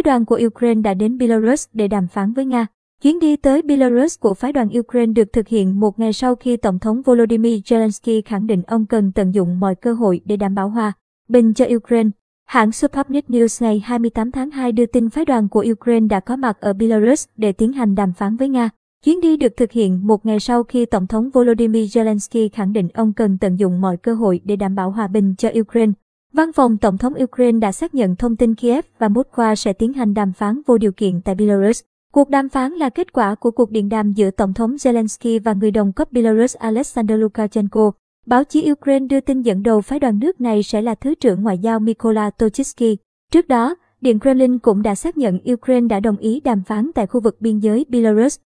phái đoàn của Ukraine đã đến Belarus để đàm phán với Nga. Chuyến đi tới Belarus của phái đoàn Ukraine được thực hiện một ngày sau khi Tổng thống Volodymyr Zelensky khẳng định ông cần tận dụng mọi cơ hội để đảm bảo hòa bình cho Ukraine. Hãng Sputnik News ngày 28 tháng 2 đưa tin phái đoàn của Ukraine đã có mặt ở Belarus để tiến hành đàm phán với Nga. Chuyến đi được thực hiện một ngày sau khi Tổng thống Volodymyr Zelensky khẳng định ông cần tận dụng mọi cơ hội để đảm bảo hòa bình cho Ukraine. Văn phòng Tổng thống Ukraine đã xác nhận thông tin Kiev và Moscow sẽ tiến hành đàm phán vô điều kiện tại Belarus. Cuộc đàm phán là kết quả của cuộc điện đàm giữa Tổng thống Zelensky và người đồng cấp Belarus Alexander Lukashenko. Báo chí Ukraine đưa tin dẫn đầu phái đoàn nước này sẽ là Thứ trưởng Ngoại giao Mykola Tochitsky. Trước đó, Điện Kremlin cũng đã xác nhận Ukraine đã đồng ý đàm phán tại khu vực biên giới Belarus.